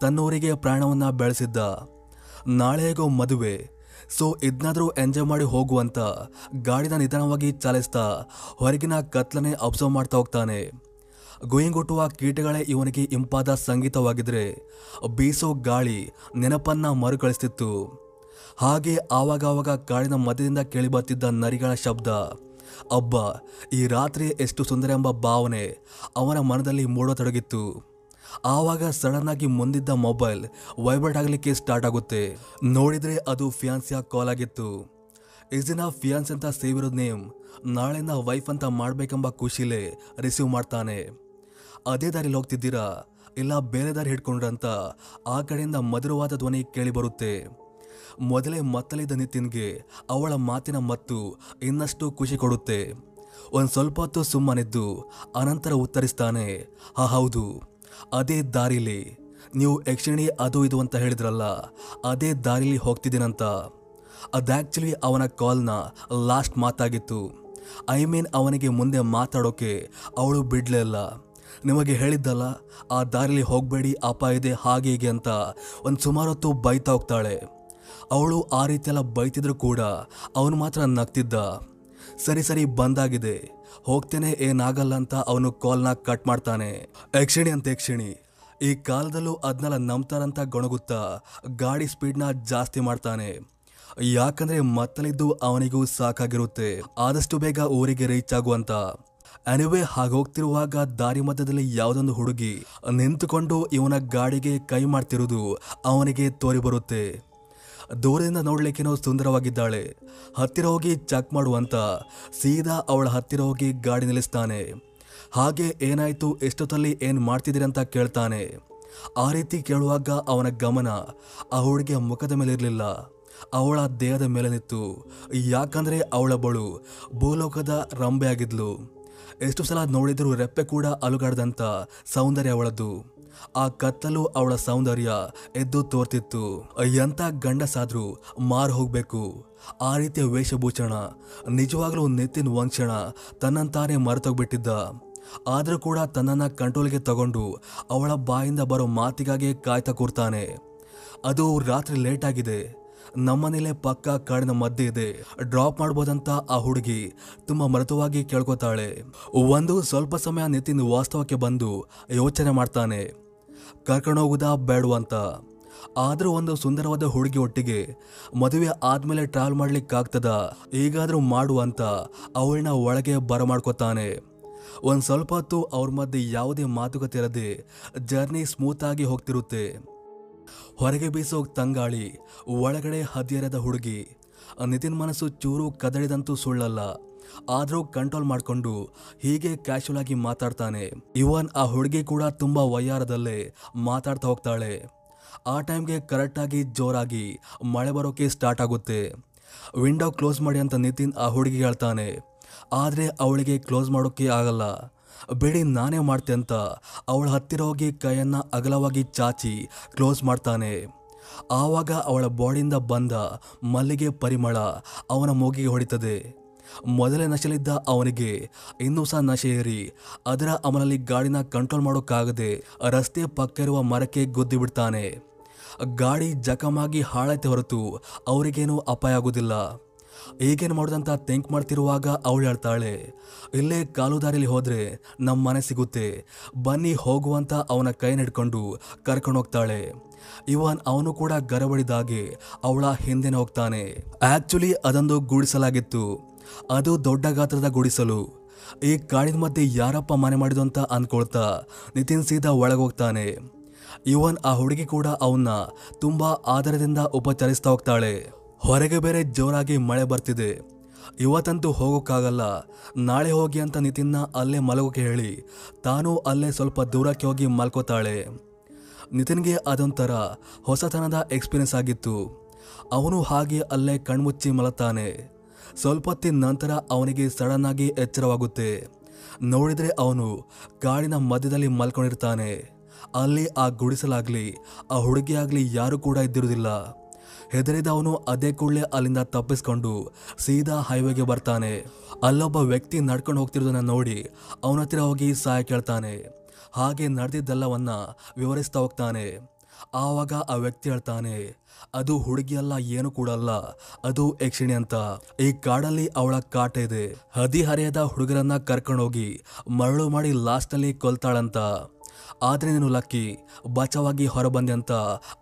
A: ತನ್ನೂರಿಗೆ ಪ್ರಯಾಣವನ್ನು ಬೆಳೆಸಿದ್ದ. ನಾಳೆ ಹೇಗೋ ಮದುವೆ. ಸೊ ಇದನ್ನಾದರೂ ಎಂಜಾಯ್ ಮಾಡಿ ಹೋಗುವಂತ ಗಾಡಿನ ನಿಧಾನವಾಗಿ ಚಾಲಿಸ್ತಾ ಹೊರಗಿನ ಕತ್ಲನೆ ಅಬ್ಸರ್ವ್ ಮಾಡ್ತಾ ಹೋಗ್ತಾನೆ. ಗುಯಿಂಗುಟ್ಟುವ ಕೀಟಗಳೇ ಇವನಿಗೆ ಇಂಪಾದ ಸಂಗೀತವಾಗಿದ್ರೆ ಬೀಸೋ ಗಾಳಿ ನೆನಪನ್ನ ಮರುಕಳಿಸ್ತಿತ್ತು. ಹಾಗೆ ಆವಾಗವಾಗ ಕಾಡಿನ ಮಧ್ಯದಿಂದ ಕೇಳಿಬತ್ತಿದ್ದ ನರಿಗಳ ಶಬ್ದ, ಅಬ್ಬ, ಈ ರಾತ್ರಿ ಎಷ್ಟು ಸುಂದರ ಎಂಬ ಭಾವನೆ ಅವನ ಮನದಲ್ಲಿ ಮೂಡತೊಡಗಿತ್ತು. ಆವಾಗ ಸಡನ್ ಆಗಿ ಮುಂದಿದ್ದ ಮೊಬೈಲ್ ವೈಬ್ರೇಟ್ ಆಗಲಿಕ್ಕೆ ಸ್ಟಾರ್ಟ್ ಆಗುತ್ತೆ. ನೋಡಿದ್ರೆ ಅದು ಫಿಯಾನ್ಸಿಯ ಕಾಲ್ ಆಗಿತ್ತು ಇಸ್ ದಿನ ಫಿಯಾನ್ಸ್ ಅಂತ ಸೇವಿರೋದು ನೇಮ್ ನಾಳೆನ ವೈಫ್ ಅಂತ ಮಾಡಬೇಕೆಂಬ ಖುಷಿಲೇ ರಿಸೀವ್ ಮಾಡ್ತಾನೆ. ಅದೇ ದಾರಿಲಿ ಹೋಗ್ತಿದ್ದೀರಾ? ಇಲ್ಲ ಬೇರೆ ದಾರಿ ಹಿಡ್ಕೊಂಡ್ರಂತ ಆ ಕಡೆಯಿಂದ ಮಧುರವಾದ ಧ್ವನಿ ಕೇಳಿ ಬರುತ್ತೆ. ಮೊದಲೇ ಮತ್ತಲಿದ್ದ ನಿತಿನ್ಗೆ ಅವಳ ಮಾತಿನ ಮತ್ತು ಇನ್ನಷ್ಟು ಖುಷಿ ಕೊಡುತ್ತೆ. ಒಂದು ಸ್ವಲ್ಪ ಹೊತ್ತು ಸುಮ್ಮನಿದ್ದು ಅನಂತರ ಉತ್ತರಿಸ್ತಾನೆ, ಹಾ, ಹೌದು. ಅದೇ ದಾರಿಲಿ. ನೀವು ಯಕ್ಷಿಣಿ ಅದು ಇದು ಅಂತ ಹೇಳಿದ್ರಲ್ಲ, ಅದೇ ದಾರಿಲಿ ಹೋಗ್ತಿದ್ದೀನಂತ. ಅದಾಕ್ಚುಲಿ ಅವನ ಕಾಲ್ನ ಲಾಸ್ಟ್ ಮಾತಾಗಿತ್ತು. ಐ ಮೀನ್ ಅವನಿಗೆ ಮುಂದೆ ಮಾತಾಡೋಕೆ ಅವಳು ಬಿಡಲಿಲ್ಲ ನಿಮಗೆ ಹೇಳಿದ್ದಲ್ಲ, ಆ ದಾರಿಲಿ ಹೋಗಬೇಡಿ ಅಪಾಯ ಇದೆ, ಹಾಗೆ ಹೀಗೆ ಅಂತ ಒಂದು ಸುಮಾರು ಹೊತ್ತು ಬೈತಾ ಹೋಗ್ತಾಳೆ. ಅವಳು ಆ ರೀತಿಯೆಲ್ಲ ಬೈತಿದ್ರು ಕೂಡ ಅವನು ಮಾತ್ರ ನಗ್ತಿದ್ದ. ಸರಿ ಸರಿ, ಬಂದಾಗಿದೆ. ಹೋಗ್ತೇನೆ, ಏನಾಗಲ್ಲ ಅಂತ ಅವನು ಕಾಲ್ನ ಕಟ್ ಮಾಡ್ತಾನೆ. ಯಕ್ಷಿಣಿ ಅಂತ ಯಕ್ಷಿಣಿ ಈ ಕಾಲದಲ್ಲೂ ಅದನ್ನೆಲ್ಲ ನಂಬ್ತಾರಂತ ಗೊಣಗುತ್ತಾ ಗಾಡಿ ಸ್ಪೀಡ್ನ ಜಾಸ್ತಿ ಮಾಡ್ತಾನೆ. ಯಾಕಂದ್ರೆ ಮತ್ತಲಿದ್ದು ಅವನಿಗೂ ಸಾಕಾಗಿರುತ್ತೆ. ಆದಷ್ಟು ಬೇಗ ಊರಿಗೆ ರೀಚ್ ಆಗುವಂತ. ಅನಿವೇ ಹಾಗೋಗ್ತಿರುವಾಗ ದಾರಿ ಮಧ್ಯದಲ್ಲಿ ಯಾವುದೊಂದು ಹುಡುಗಿ ನಿಂತುಕೊಂಡು ಇವನ ಗಾಡಿಗೆ ಕೈ ಮಾಡ್ತಿರುವುದು ಅವನಿಗೆ ತೋರಿ ಬರುತ್ತೆ ದೂರದಿಂದ ನೋಡ್ಲಿಕ್ಕೇನೋ ಸುಂದರವಾಗಿದ್ದಾಳೆ. ಹತ್ತಿರ ಹೋಗಿ ಚೆಕ್ ಮಾಡುವಂತ ಸೀದಾ ಅವಳ ಹತ್ತಿರ ಹೋಗಿ ಗಾಡಿ ನಿಲ್ಲಿಸ್ತಾನೆ. ಹಾಗೆ ಏನಾಯ್ತು, ಎಷ್ಟೊತ್ತಲ್ಲಿ ಏನು ಮಾಡ್ತಿದ್ದೀರಿ ಅಂತ ಕೇಳ್ತಾನೆ. ಆ ರೀತಿ ಕೇಳುವಾಗ ಅವನ ಗಮನ ಆ ಹುಡುಗಿಯ ಮುಖದ ಮೇಲೆ ಇರಲಿಲ್ಲ. ಅವಳ ದೇಹದ ಮೇಲೆ ನಿತ್ತು ಯಾಕಂದ್ರೆ ಅವಳ ಬಳು ಭೂಲೋಕದ ರಂಬೆ ಆಗಿದ್ಲು ಎಷ್ಟು ಸಲ ನೋಡಿದರೂ ರೆಪ್ಪೆ ಕೂಡ ಅಲುಗಾಡ್ದಂತ ಸೌಂದರ್ಯ ಅವಳದ್ದು. ಆ ಕತ್ತಲು ಅವಳ ಸೌಂದರ್ಯ ಎದ್ದು ತೋರ್ತಿತ್ತು. ಎಂತ ಗಂಡಸಾದ್ರೂ ಮಾರು ಹೋಗ್ಬೇಕು. ಆ ರೀತಿಯ ವೇಷಭೂಷಣ, ನಿಜವಾಗ್ಲೂ ನೆತ್ತಿನ ವಂಕ್ಷಣ ತನ್ನಂತಾನೆ ಮರೆತೋಗ್ಬಿಟ್ಟಿದ್ದ. ಆದರೂ ಕೂಡ ತನ್ನನ್ನು ಕಂಟ್ರೋಲ್ಗೆ ತಗೊಂಡು ಅವಳ ಬಾಯಿಂದ ಬರೋ ಮಾತಿಗಾಗಿ ಕಾಯ್ತಾ ಕೂರ್ತಾನೆ. ಅದು ರಾತ್ರಿ ಲೇಟಾಗಿದೆ ನಮ್ಮನೇಲೆ ಪಕ್ಕ ಕಾಡಿನ ಮಧ್ಯೆ ಇದೆ. ಡ್ರಾಪ್ ಮಾಡ್ಬೋದಂತ ಆ ಹುಡುಗಿ ತುಂಬಾ ಮೃದುವಾಗಿ ಕೇಳ್ಕೊತಾಳೆ. ಒಂದು ಸ್ವಲ್ಪ ಸಮಯ ನಿತಿನ್ ವಾಸ್ತವಕ್ಕೆ ಬಂದು ಯೋಚನೆ ಮಾಡ್ತಾನೆ. ಕರ್ಕೊಂಡೋಗುದಾ ಬೇಡವಂತ ಆದರೂ ಒಂದು ಸುಂದರವಾದ ಹುಡುಗಿ ಒಟ್ಟಿಗೆ ಮದುವೆ ಆದ್ಮೇಲೆ ಟ್ರಾವೆಲ್ ಮಾಡ್ಲಿಕ್ಕಾಗ್ತದ? ಈಗಾದ್ರೂ ಮಾಡುವಂತ ಅವಳನ್ನ ಒಳಗೆ ಬರಮಾಡ್ಕೊತಾನೆ. ಒಂದು ಸ್ವಲ್ಪ ಹೊತ್ತು ಅವ್ರ ಮಧ್ಯೆ ಯಾವುದೇ ಮಾತುಕತೆ ಇರದೆ ಜರ್ನಿ ಸ್ಮೂತ್ ಆಗಿ ಹೋಗ್ತಿರುತ್ತೆ. ಹೊರಗೆ ಬೀಸೋ ತಂಗಾಳಿ, ಒಳಗಡೆ ಹದಿಯರದ ಹುಡುಗಿ. ನಿತಿನ್ ಮನಸ್ಸು ಚೂರು ಕದಳಿದಂತೂ ಸುಳ್ಳಲ್ಲ. ಆದರೂ ಕಂಟ್ರೋಲ್ ಮಾಡಿಕೊಂಡು ಹೀಗೆ ಕ್ಯಾಶುವಲ್ ಆಗಿ ಮಾತಾಡ್ತಾನೆ. ಇವನ್ ಆ ಹುಡುಗಿ ಕೂಡ ತುಂಬ ವಯ್ಯಾರದಲ್ಲೇ ಮಾತಾಡ್ತಾ ಹೋಗ್ತಾಳೆ. ಆ ಟೈಮ್ಗೆ ಕರೆಕ್ಟಾಗಿ ಜೋರಾಗಿ ಮಳೆ ಬರೋಕೆ ಸ್ಟಾರ್ಟ್ ಆಗುತ್ತೆ. ವಿಂಡೋ ಕ್ಲೋಸ್ ಮಾಡಿ ಅಂತ ನಿತಿನ್ ಆ ಹುಡುಗಿ ಹೇಳ್ತಾನೆ. ಆದರೆ ಅವಳಿಗೆ ಕ್ಲೋಸ್ ಮಾಡೋಕ್ಕೆ ಆಗಲ್ಲ. ಬಿಡಿ ನಾನೇ ಮಾಡ್ತೆ ಅಂತ ಅವಳ ಹತ್ತಿರ ಹೋಗಿ ಕೈಯನ್ನು ಅಗಲವಾಗಿ ಚಾಚಿ ಕ್ಲೋಸ್ ಮಾಡ್ತಾನೆ. ಆವಾಗ ಅವಳ ಬಾಡಿಯಿಂದ ಬಂದ ಮಲ್ಲಿಗೆ ಪರಿಮಳ ಅವನ ಮೂಗಿಗೆ ಹೊಡಿತದೆ. ಮೊದಲೇ ನಶೆಲಿದ್ದ ಅವನಿಗೆ ಇನ್ನೂ ಸಹ ನಶೆ ಏರಿ ಅದರ ಅಮಲಲ್ಲಿ ಗಾಡಿನ ಕಂಟ್ರೋಲ್ ಮಾಡೋಕ್ಕಾಗದೆ ರಸ್ತೆ ಪಕ್ಕ ಇರುವ ಮರಕ್ಕೆ ಗುದ್ದಿ ಬಿಡ್ತಾನೆ. ಗಾಡಿ ಜಖಮಾಗಿ ಹಾಳೈತೆ ಹೊರತು ಅವರಿಗೇನೂ ಅಪಾಯ ಆಗುವುದಿಲ್ಲ. ಈಗೇನು ಮಾಡೋದಂತ ಥಿಂಕ್ ಮಾಡ್ತಿರುವಾಗ ಅವಳು ಹೇಳ್ತಾಳೆ, ಇಲ್ಲೇ ಕಾಲು ದಾರಿಲಿ ಹೋದರೆ ನಮ್ಮ ಮನೆ ಸಿಗುತ್ತೆ. ಬನ್ನಿ ಹೋಗುವಂತ ಅವನ ಕೈ ಹಿಡ್ಕೊಂಡು ಕರ್ಕೊಂಡು ಹೋಗ್ತಾಳೆ. ಇವನ್ ಅವನು ಕೂಡ ಗರಬಡಿದಾಗೆ ಅವಳ ಹಿಂದೆನೆ ಹೋಗ್ತಾನೆ. ಆಕ್ಚುಲಿ ಅದೊಂದು ಗುಡಿಸಲಾಗಿತ್ತು. ಅದು ದೊಡ್ಡ ಗಾತ್ರದ ಗುಡಿಸಲು. ಈ ಕಾಡಿನ ಮಧ್ಯೆ ಯಾರಪ್ಪ ಮನೆ ಮಾಡಿದು ಅಂತ ಅಂದ್ಕೊಳ್ತಾ ನಿತಿನ್ ಸೀದಾ ಒಳಗೋಗ್ತಾನೆ ಇವನ್ ಆ ಹುಡುಗಿ ಕೂಡ ಅವನ್ನ ತುಂಬಾ ಆದರದಿಂದ ಉಪಚರಿಸ್ತಾ ಹೋಗ್ತಾಳೆ. ಹೊರಗೆ ಬೇರೆ ಜೋರಾಗಿ ಮಳೆ ಬರ್ತಿದೆ. ಇವತ್ತಂತೂ ಹೋಗೋಕ್ಕಾಗಲ್ಲ. ನಾಳೆ ಹೋಗಿ ಅಂತ ನಿತಿನ್ನ ಅಲ್ಲೇ ಮಲಗೋಕೆ ಹೇಳಿ, ತಾನೂ ಅಲ್ಲೇ ಸ್ವಲ್ಪ ದೂರಕ್ಕೆ ಹೋಗಿ ಮಲ್ಕೋತಾಳೆ. ನಿತಿನ್ಗೆ ಅದೊಂಥರ ಹೊಸತನದ ಎಕ್ಸ್ಪೀರಿಯನ್ಸ್ ಆಗಿತ್ತು. ಅವನು ಹಾಗೆ ಅಲ್ಲೇ ಕಣ್ಮುಚ್ಚಿ ಮಲತಾನೆ ಸ್ವಲ್ಪ ಹೊತ್ತಿನ ನಂತರ ಅವನಿಗೆ ಸಡನ್ನಾಗಿ ಎಚ್ಚರವಾಗುತ್ತೆ. ನೋಡಿದರೆ ಅವನು ಕಾಡಿನ ಮಧ್ಯದಲ್ಲಿ ಮಲ್ಕೊಂಡಿರ್ತಾನೆ. ಅಲ್ಲಿ ಆ ಗುಡಿಸಲಾಗಲಿ, ಆ ಹುಡುಗಿಯಾಗಲಿ ಯಾರೂ ಕೂಡ ಇದ್ದಿರುವುದಿಲ್ಲ. ಹೆದರಿದ ಅವನು ಅದೇ ಕೂಡಲೇ ಅಲ್ಲಿಂದ ತಪ್ಪಿಸ್ಕೊಂಡು ಸೀದಾ ಹೈವೇಗೆ ಬರ್ತಾನೆ. ಅಲ್ಲೊಬ್ಬ ವ್ಯಕ್ತಿ ನಡ್ಕೊಂಡು ಹೋಗ್ತಿರೋದನ್ನ ನೋಡಿ ಅವನ ಹತ್ತಿರ ಹೋಗಿ ಸಹಾಯ ಕೇಳ್ತಾನೆ. ಹಾಗೆ ನಡೆದಿದ್ದೆಲ್ಲವನ್ನ ವಿವರಿಸ್ತಾ ಹೋಗ್ತಾನೆ. ಆವಾಗ ಆ ವ್ಯಕ್ತಿ ಹೇಳ್ತಾನೆ, ಅದು ಹುಡುಗಿಯಲ್ಲ ಏನು ಕೂಡ ಅಲ್ಲ. ಅದು ಯಕ್ಷಿಣಿ ಅಂತ. ಈ ಕಾಡಲ್ಲಿ ಅವಳ ಕಾಟ ಇದೆ. ಹದಿಹರೆಯದ ಹುಡುಗರನ್ನ ಕರ್ಕೊಂಡು ಹೋಗಿ ಮರಳು ಮಾಡಿ ಲಾಸ್ಟಲ್ಲಿ ಕೊಲ್ತಾಳಂತ. ಆದ್ರೆ ನೀನು ಲಕ್ಕಿ, ಬಚಾವಾಗಿ ಹೊರಬಂದೆ ಅಂತ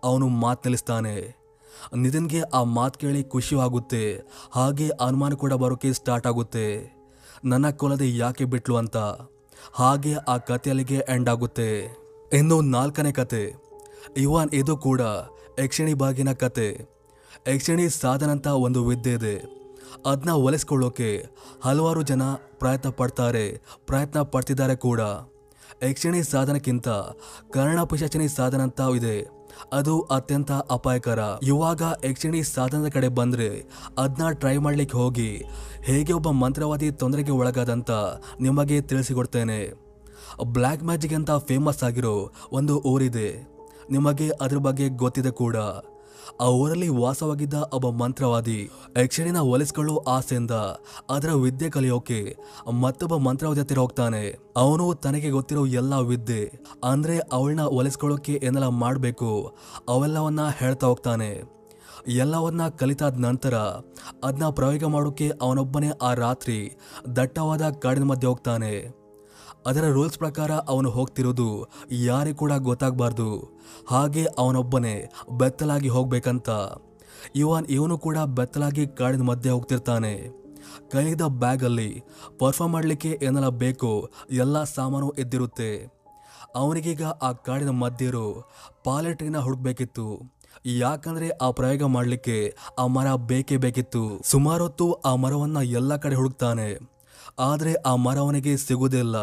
A: ಅವನು ಮಾತು ನಿಲ್ಲಿಸ್ತಾನೆ ನಿತಿನ್ಗೆ ಆ ಮಾತು ಕೇಳಿ ಖುಷಿಯಾಗುತ್ತೆ ಹಾಗೆ ಅನುಮಾನ ಕೂಡ ಬರೋಕೆ ಸ್ಟಾರ್ಟ್ ಆಗುತ್ತೆ. ನನ್ನ ಕೊಲದೆ ಯಾಕೆ ಬಿಟ್ಲು ಅಂತ. ಹಾಗೆ ಆ ಕಥೆಯಲ್ಲಿಗೆ ಎಂಡ್ ಆಗುತ್ತೆ. ಇನ್ನು ನಾಲ್ಕನೇ ಕತೆ ಇವನ್ ಇದು ಕೂಡ ಯಕ್ಷಿಣಿ ಬಾಗಿನ ಕತೆ ಯಕ್ಷಿಣಿ ಸಾಧನ ಅಂತ ಒಂದು ವಿದ್ಯೆ ಇದೆ. ಅದನ್ನ ಒಲಿಸ್ಕೊಳ್ಳೋಕೆ ಹಲವಾರು ಜನ ಪ್ರಯತ್ನ ಪಡ್ತಾರೆ, ಪ್ರಯತ್ನ ಪಡ್ತಿದ್ದಾರೆ ಕೂಡ. ಯಕ್ಷಿಣಿ ಸಾಧನಕ್ಕಿಂತ ಕರ್ಣ ಪಿಶಾಚಿನಿ ಸಾಧನ ಅಂತ ಇದೆ. ಅದು ಅತ್ಯಂತ ಅಪಾಯಕರ. ಇವಾಗ ಯಕ್ಷಿಣಿ ಸಾಧನದ ಕಡೆ ಬಂದ್ರೆ ಅದನ್ನ ಟ್ರೈ ಮಾಡ್ಲಿಕ್ಕೆ ಹೋಗಿ ಹೇಗೆ ಒಬ್ಬ ಮಂತ್ರವಾದಿ ತೊಂದರೆಗೆ ಒಳಗಾದಂತ ನಿಮಗೆ ತಿಳಿಸಿಕೊಡ್ತೇನೆ. ಬ್ಲ್ಯಾಕ್ ಮ್ಯಾಜಿಕ್ ಅಂತ ಫೇಮಸ್ ಆಗಿರೋ ಒಂದು ಊರಿದೆ. ನಿಮಗೆ ಅದ್ರ ಬಗ್ಗೆ ಗೊತ್ತಿದೆ ಕೂಡ. ಆ ಊರಲ್ಲಿ ವಾಸವಾಗಿದ್ದ ಒಬ್ಬ ಮಂತ್ರವಾದಿ ಯಕ್ಷಿಣಿನ ಒಲಿಸ್ಕೊಳ್ಳೋ ಆಸೆಯಿಂದ ಅದರ ವಿದ್ಯೆ ಕಲಿಯೋಕೆ ಮತ್ತೊಬ್ಬ ಮಂತ್ರವಾದಿ ಹತ್ತಿರ ಹೋಗ್ತಾನೆ. ಅವನು ತನಗೆ ಗೊತ್ತಿರೋ ಎಲ್ಲ ವಿದ್ಯೆ ಅಂದ್ರೆ ಅವಳನ್ನ ಒಲಿಸ್ಕೊಳ್ಳೋಕೆ ಏನೆಲ್ಲ ಮಾಡಬೇಕು ಅವೆಲ್ಲವನ್ನ ಹೇಳ್ತಾ ಹೋಗ್ತಾನೆ. ಎಲ್ಲವನ್ನ ಕಲಿತಾದ ನಂತರ ಅದನ್ನ ಪ್ರಯೋಗ ಮಾಡೋಕೆ ಅವನೊಬ್ಬನೇ ಆ ರಾತ್ರಿ ದಟ್ಟವಾದ ಕಾಡಿನ ಮಧ್ಯೆ ಹೋಗ್ತಾನೆ. ಅದರ ರೂಲ್ಸ್ ಪ್ರಕಾರ ಅವನು ಹೋಗ್ತಿರೋದು ಯಾರಿಗೂ ಕೂಡ ಗೊತ್ತಾಗಬಾರ್ದು. ಹಾಗೆ ಅವನೊಬ್ಬನೇ ಬೆತ್ತಲಾಗಿ ಹೋಗಬೇಕಂತ. ಇವನ್ ಇವನು ಕೂಡ ಬೆತ್ತಲಾಗಿ ಕಾಡಿನ ಮಧ್ಯೆ ಹೋಗ್ತಿರ್ತಾನೆ. ಕೈಲಿದ್ದ ಬ್ಯಾಗಲ್ಲಿ ಪರ್ಫಾರ್ಮ್ ಮಾಡಲಿಕ್ಕೆ ಏನೆಲ್ಲ ಬೇಕು ಎಲ್ಲ ಸಾಮಾನು ಎದ್ದಿರುತ್ತೆ. ಅವನಿಗೀಗ ಆ ಕಾಡಿನ ಮಧ್ಯರು ಪಾಲೆಟ್ರಿನ ಹುಡುಕ್ಬೇಕಿತ್ತು. ಯಾಕಂದ್ರೆ ಆ ಪ್ರಯೋಗ ಮಾಡಲಿಕ್ಕೆ ಆ ಮರ ಬೇಕೇ ಬೇಕಿತ್ತು. ಸುಮಾರೊತ್ತು ಆ ಮರವನ್ನ ಎಲ್ಲ ಕಡೆ ಹುಡುಕ್ತಾನೆ. ಆದರೆ ಆ ಮರ ಅವನಿಗೆ ಸಿಗುವುದಿಲ್ಲ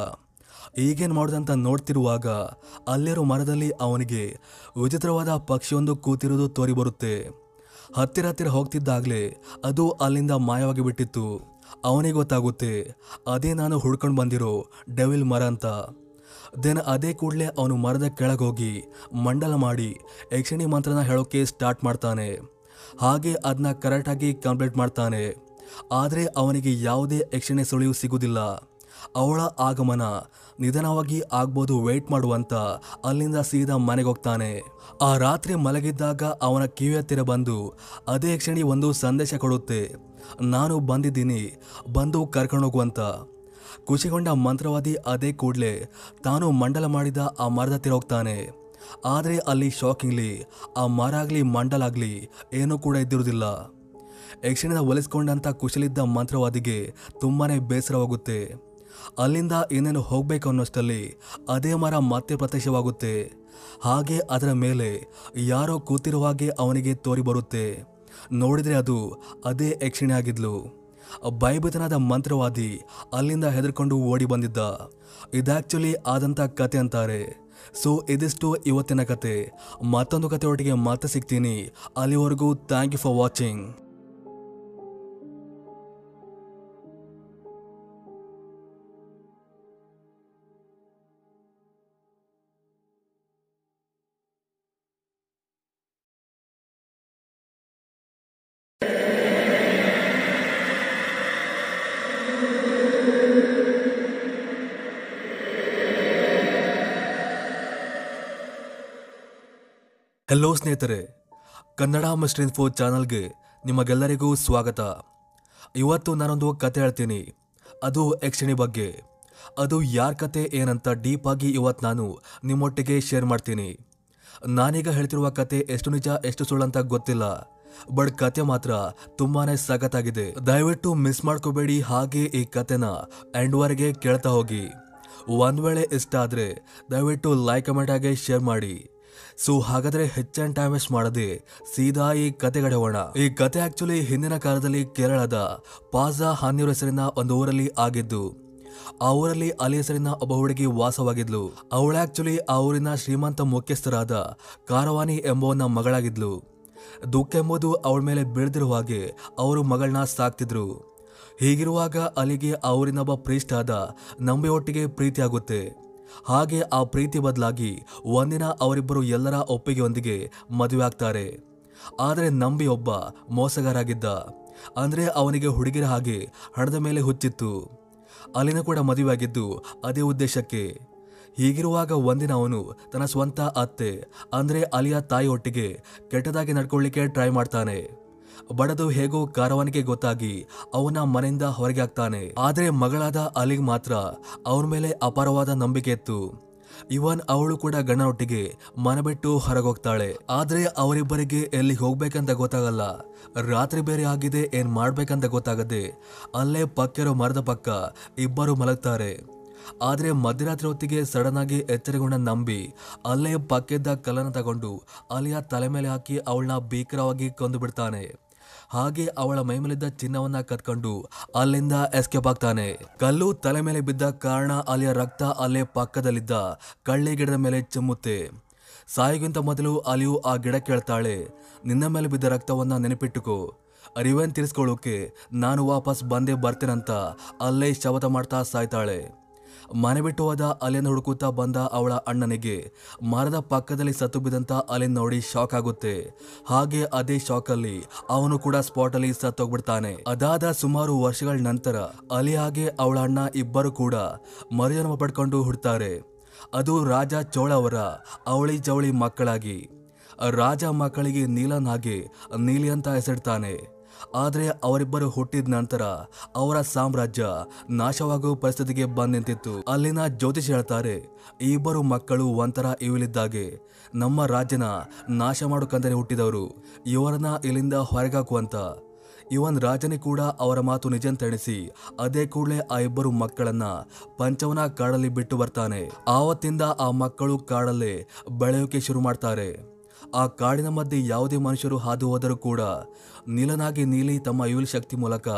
A: ಈಗೇನು ಮಾಡೋದಂತ ನೋಡ್ತಿರುವಾಗ ಅಲ್ಲಿರೋ ಮರದಲ್ಲಿ ಅವನಿಗೆ ವಿಚಿತ್ರವಾದ ಪಕ್ಷಿಯೊಂದು ಕೂತಿರೋದು ತೋರಿ ಬರುತ್ತೆ. ಹತ್ತಿರ ಹತ್ತಿರ ಹೋಗ್ತಿದ್ದಾಗಲೇ ಅದು ಅಲ್ಲಿಂದ ಮಾಯವಾಗಿ ಬಿಟ್ಟಿತ್ತು. ಅವನಿಗೆ ಗೊತ್ತಾಗುತ್ತೆ, ಅದೇ ನಾನು ಹುಡ್ಕೊಂಡು ಬಂದಿರೋ ಡೆವಿಲ್ ಮರ ಅಂತ. ದೆನ್ ಅದೇ ಕೂಡಲೇ ಅವನು ಮರದ ಕೆಳಗೆ ಹೋಗಿ ಮಂಡಲ ಮಾಡಿ ಯಕ್ಷಿಣಿ ಮಂತ್ರನ ಹೇಳೋಕ್ಕೆ ಸ್ಟಾರ್ಟ್ ಮಾಡ್ತಾನೆ. ಹಾಗೆ ಅದನ್ನ ಕರೆಕ್ಟಾಗಿ ಕಂಪ್ಲೀಟ್ ಮಾಡ್ತಾನೆ. ಆದರೆ ಅವನಿಗೆ ಯಾವುದೇ ಯಕ್ಷಣೆ ಸುಳಿವು ಸಿಗುವುದಿಲ್ಲ. ಅವಳ ಆಗಮನ ನಿಧಾನವಾಗಿ ಆಗ್ಬೋದು ವೇಟ್ ಮಾಡುವಂತ ಅಲ್ಲಿಂದ ಸೀದಾ ಮನೆಗೆ ಹೋಗ್ತಾನೆ. ಆ ರಾತ್ರಿ ಮಲಗಿದ್ದಾಗ ಅವನ ಕಿವಿ ಹತ್ತಿರ ಬಂದು, ಅದೇ ಕ್ಷಣಿ ಒಂದು ಸಂದೇಶ ಕೊಡುತ್ತೆ. ನಾನು ಬಂದಿದ್ದೀನಿ, ಬಂದು ಕರ್ಕೊಂಡೋಗುವಂತ. ಖುಷಿಗೊಂಡ ಮಂತ್ರವಾದಿ ಅದೇ ಕೂಡಲೇ ತಾನು ಮಂಡಲ ಮಾಡಿದ ಆ ಮರದ ಹತ್ತಿರ ಹೋಗ್ತಾನೆ. ಆದರೆ ಅಲ್ಲಿ ಶಾಕಿಂಗ್ಲಿ ಆ ಮರ ಆಗಲಿ ಮಂಡಲಾಗಲಿ ಏನೂ ಕೂಡ ಇದ್ದಿರುವುದಿಲ್ಲ. ಯಕ್ಷಿಣದ ಒಲಿಸ್ಕೊಂಡಂಥ ಕುಶಲಿದ್ದ ಮಂತ್ರವಾದಿಗೆ ತುಂಬಾ ಬೇಸರವಾಗುತ್ತೆ. ಅಲ್ಲಿಂದ ಏನೇನು ಹೋಗಬೇಕು ಅನ್ನೋಷ್ಟರಲ್ಲಿ ಅದೇ ಮರ ಮತ್ತೆ ಪ್ರತ್ಯಕ್ಷವಾಗುತ್ತೆ. ಹಾಗೆ ಅದರ ಮೇಲೆ ಯಾರೋ ಕೂತಿರುವ ಹಾಗೆ ಅವನಿಗೆ ತೋರಿ ಬರುತ್ತೆ. ನೋಡಿದರೆ ಅದು ಅದೇ ಯಕ್ಷಿಣೆ ಆಗಿದ್ಲು. ಭಯಭೀತನಾದ ಮಂತ್ರವಾದಿ ಅಲ್ಲಿಂದ ಹೆದರ್ಕೊಂಡು ಓಡಿ ಬಂದಿದ್ದ. ಇದಾಕ್ಚುಲಿ ಆದಂಥ ಕತೆ ಅಂತಾರೆ. ಸೊ, ಇದಿಷ್ಟು ಇವತ್ತಿನ ಕತೆ. ಮತ್ತೊಂದು ಕತೆ ಒಟ್ಟಿಗೆ ಮತ್ತೆ ಸಿಗ್ತೀನಿ. ಅಲ್ಲಿವರೆಗೂ thank you for watching. Hello ಸ್ನೇಹಿತರೆ, ಕನ್ನಡ ಮಿಸ್ಟರ್ ಇನ್ಫೋ ಚಾನಲ್ಗೆ ನಿಮಗೆಲ್ಲರಿಗೂ ಸ್ವಾಗತ. ಇವತ್ತು ನಾನೊಂದು ಕತೆ ಹೇಳ್ತೀನಿ. ಅದು ಯಕ್ಷಿಣಿ ಬಗ್ಗೆ. ಅದು ಯಾರ ಕತೆ ಏನಂತ ಡೀಪ್ ಆಗಿ ಇವತ್ತು ನಾನು ನಿಮ್ಮೊಟ್ಟಿಗೆ ಶೇರ್ ಮಾಡ್ತೀನಿ. ನಾನೀಗ ಹೇಳ್ತಿರುವ ಕತೆ ಎಷ್ಟು ನಿಜ, ಎಷ್ಟು ಸುಳ್ಳು ಅಂತ ಗೊತ್ತಿಲ್ಲ. ಬಟ್ ಕತೆ ಮಾತ್ರ ತುಂಬಾ ಸಖತ್ತಾಗಿದೆ. ದಯವಿಟ್ಟು ಮಿಸ್ ಮಾಡ್ಕೋಬೇಡಿ ಹಾಗೆ ಈ ಕತೆನ ಎಂಡ್ವರೆಗೆ ಕೇಳ್ತಾ ಹೋಗಿ. ಒಂದ್ ವೇಳೆ ಇಷ್ಟ ಆದ್ರೆ ದಯವಿಟ್ಟು ಲೈಕ್ ಕಮೆಂಟ್ ಆಗಿ ಶೇರ್ ಮಾಡಿ. ಸೊ ಹಾಗಾದ್ರೆ ಹೆಚ್ಚಿನ ಟೈಮ್ ವೇಸ್ಟ್ ಮಾಡದೆ ಸೀದಾ ಈ ಕತೆಗಡೆ ಹೋಗೋಣ ಈ ಕತೆ ಆಕ್ಚುಲಿ ಹಿಂದಿನ ಕಾಲದಲ್ಲಿ ಕೇರಳದ ಪಾಜಾ ಹಾನ್ಯೂರ್ ಹೆಸರಿನ ಒಂದು ಊರಲ್ಲಿ ಆಗಿದ್ದು, ಆ ಊರಲ್ಲಿ ಅಲಿ ಹೆಸರಿನ ಒಬ್ಬ ಹುಡುಗಿ ವಾಸವಾಗಿದ್ಲು. ಅವಳ ಆಕ್ಚುಲಿ ಆ ಊರಿನ ಶ್ರೀಮಂತ ಮುಖ್ಯಸ್ಥರಾದ ಕಾರವಾನಿ ಎಂಬುವನ ಮಗಳಾಗಿದ್ಲು. ದುಃಖ ಎಂಬುದು ಅವಳ ಮೇಲೆ ಬೀಳ್ದಿರುವ ಹಾಗೆ ಅವರು ಮಗಳನ್ನ ಸಾಕ್ತಿದ್ರು. ಹೀಗಿರುವಾಗ ಅಲಿಗೆ ಆ ಊರಿನೊಬ್ಬ ಪ್ರೀಸ್ಟ್ ಆದ ನಂಬಿ ಒಟ್ಟಿಗೆ ಪ್ರೀತಿಯಾಗುತ್ತೆ. ಹಾಗೆ ಆ ಪ್ರೀತಿ ಬದಲಾಗಿ ಒಂದಿನ ಅವರಿಬ್ಬರು ಎಲ್ಲರ ಒಪ್ಪಿಗೆಯೊಂದಿಗೆ ಮದುವೆ ಆಗ್ತಾರೆ. ಆದರೆ ನಂಬಿ ಒಬ್ಬ ಮೋಸಗಾರಾಗಿದ್ದ ಅಂದ್ರೆ ಅವನಿಗೆ ಹುಡುಗಿರ ಹಾಗೆ ಹಣದ ಮೇಲೆ ಹುಚ್ಚಿತ್ತು. ಅಲ್ಲಿನ ಕೂಡ ಮದುವೆಯಾಗಿದ್ದು ಅದೇ ಉದ್ದೇಶಕ್ಕೆ. ಹೀಗಿರುವಾಗ ಒಂದಿನ ಅವನು ತನ್ನ ಸ್ವಂತ ಅತ್ತೆ, ಅಂದ್ರೆ ಅಲಿಯ ತಾಯಿ ಒಟ್ಟಿಗೆ ಕೆಟ್ಟದಾಗಿ ನಡ್ಕೊಳ್ಳಿಕ್ಕೆ ಟ್ರೈ ಮಾಡ್ತಾನೆ. ಬಡದು ಹೇಗೋ ಕಾರವಾನಿಗೆ ಗೊತ್ತಾಗಿ ಅವನ ಮನೆಯಿಂದ ಹೊರಗೆ ಆಗ್ತಾನೆ. ಆದ್ರೆ ಮಗಳಾದ ಅಲಿಗ್ ಮಾತ್ರ ಅವನ ಮೇಲೆ ಅಪಾರವಾದ ನಂಬಿಕೆ ಇತ್ತು. ಇವನ್, ಅವಳು ಕೂಡ ಗಂಡನೊಟ್ಟಿಗೆ ಮನೆ ಬಿಟ್ಟು ಹೊರಗೋಗ್ತಾಳೆ. ಆದ್ರೆ ಅವರಿಬ್ಬರಿಗೆ ಎಲ್ಲಿ ಹೋಗ್ಬೇಕಂತ ಗೊತ್ತಾಗಲ್ಲ. ರಾತ್ರಿ ಬೇರೆ ಆಗಿದೆ, ಏನ್ ಮಾಡ್ಬೇಕಂತ ಗೊತ್ತಾಗದೆ ಅಲ್ಲೇ ಪಕ್ಕಿರೋ ಮರದ ಪಕ್ಕ ಇಬ್ಬರು ಮಲಗ್ತಾರೆ. ಆದ್ರೆ ಮಧ್ಯರಾತ್ರಿ ಹೊತ್ತಿಗೆ ಸಡನ್ ಆಗಿ ಎಚ್ಚರಿಗೊಂಡ ನಂಬಿ ಅಲ್ಲೇ ಪಕ್ಕಿದ್ದ ಕಲ್ಲನ್ನು ತಗೊಂಡು ಅಲಿಯ ತಲೆ ಮೇಲೆ ಹಾಕಿ ಅವಳನ್ನ ಭೀಕರವಾಗಿ ಕೊಂದು ಬಿಡ್ತಾನೆ. ಹಾಗೆ ಅವಳ ಮೈಮೇಲಿದ್ದ ಚಿನ್ನವನ್ನ ಕತ್ಕೊಂಡು ಅಲ್ಲಿಂದ ಎಸ್ಕೇಪ್ ಆಗ್ತಾನೆ. ಕಲ್ಲು ತಲೆ ಮೇಲೆ ಬಿದ್ದ ಕಾರಣ ಅಲ್ಲಿಯ ರಕ್ತ ಅಲ್ಲೇ ಪಕ್ಕದಲ್ಲಿದ್ದ ಕಳ್ಳಿ ಗಿಡದ ಮೇಲೆ ಚಿಮ್ಮುತ್ತೆ. ಸಾಯಿಗಿಂತ ಮೊದಲು ಅಲಿಯು ಆ ಗಿಡ ಕೇಳ್ತಾಳೆ. ನಿನ್ನ ಮೇಲೆ ಬಿದ್ದ ರಕ್ತವನ್ನ ನೆನಪಿಟ್ಟುಕೋ. ಅರಿವೇನ್ ತಿಳಿಸ್ಕೊಳ್ಳೋಕೆ ನಾನು ವಾಪಸ್ ಬಂದೇ ಬರ್ತೇನಂತ ಅಲ್ಲೇ ಶಪಥ ಮಾಡ್ತಾ ಸಾಯ್ತಾಳೆ. ಮನೆ ಬಿಟ್ಟು ಹೋದ ಅಲೆನ್ ಹುಡುಕುತ್ತಾ ಬಂದ ಅವಳ ಅಣ್ಣನಿಗೆ ಮರದ ಪಕ್ಕದಲ್ಲಿ ಸತ್ತು ಬಿದ್ದಂತ ಅಲೆನ್ ನೋಡಿ ಶಾಕ್ ಆಗುತ್ತೆ. ಹಾಗೆ ಅದೇ ಶಾಕ್ ಅಲ್ಲಿ ಅವನು ಕೂಡ ಸ್ಪಾಟ್ ಅಲ್ಲಿ ಸತ್ತೋಗ್ಬಿಡ್ತಾನೆ. ಅದಾದ ಸುಮಾರು ವರ್ಷಗಳ ನಂತರ ಅಲಿ ಹಾಗೆ ಅವಳ ಅಣ್ಣ ಇಬ್ಬರು ಕೂಡ ಮರುಜನ್ಮ ಪಡ್ಕೊಂಡು ಹುಡ್ತಾರೆ. ಅದು ರಾಜ ಚೋಳ ಅವರ ಅವಳಿ ಜವಳಿ ಮಕ್ಕಳಾಗಿ. ರಾಜ ಮಕ್ಕಳಿಗೆ ನೀಲನ್ ಹಾಗೆ ನೀಲಿ ಅಂತ ಹೆಸರಿಡ್ತಾನೆ. ಆದರೆ ಅವರಿಬ್ಬರು ಹುಟ್ಟಿದ ನಂತರ ಅವರ ಸಾಮ್ರಾಜ್ಯ ನಾಶವಾಗುವ ಪರಿಸ್ಥಿತಿಗೆ ಬಂದ್ ನಿಂತಿತ್ತು ಅಲ್ಲಿನ ಜ್ಯೋತಿಷ್ ಹೇಳ್ತಾರೆ, ಇಬ್ಬರು ಮಕ್ಕಳು ಒಂಥರ ಇವಿಲಿದ್ದಾಗೆ. ನಮ್ಮ ರಾಜ್ಯನ ನಾಶ ಮಾಡೋಕಂತಾನೆ ಹುಟ್ಟಿದವರು. ಇವರನ್ನ ಇಲ್ಲಿಂದ ಹೊರಗಾಕುವಂತ ಇವನ್ ರಾಜನೇ ಕೂಡ ಅವರ ಮಾತು ನಿಜ ಅದೇ ಕೂಡಲೇ ಆ ಇಬ್ಬರು ಮಕ್ಕಳನ್ನ ಪಂಚವನ ಕಾಡಲ್ಲಿ ಬಿಟ್ಟು ಬರ್ತಾನೆ. ಆವತ್ತಿಂದ ಆ ಮಕ್ಕಳು ಕಾಡಲ್ಲೇ ಬೆಳೆಯೋಕೆ ಶುರು ಮಾಡ್ತಾರೆ. ಆ ಕಾಡಿನ ಮಧ್ಯೆ ಯಾವುದೇ ಮನುಷ್ಯರು ಹಾದು ಹೋದರೂ ಕೂಡ ನೀಲನಾಗಿ ನೀಲಿ ತಮ್ಮ ಯುಲ್ ಶಕ್ತಿ ಮೂಲಕ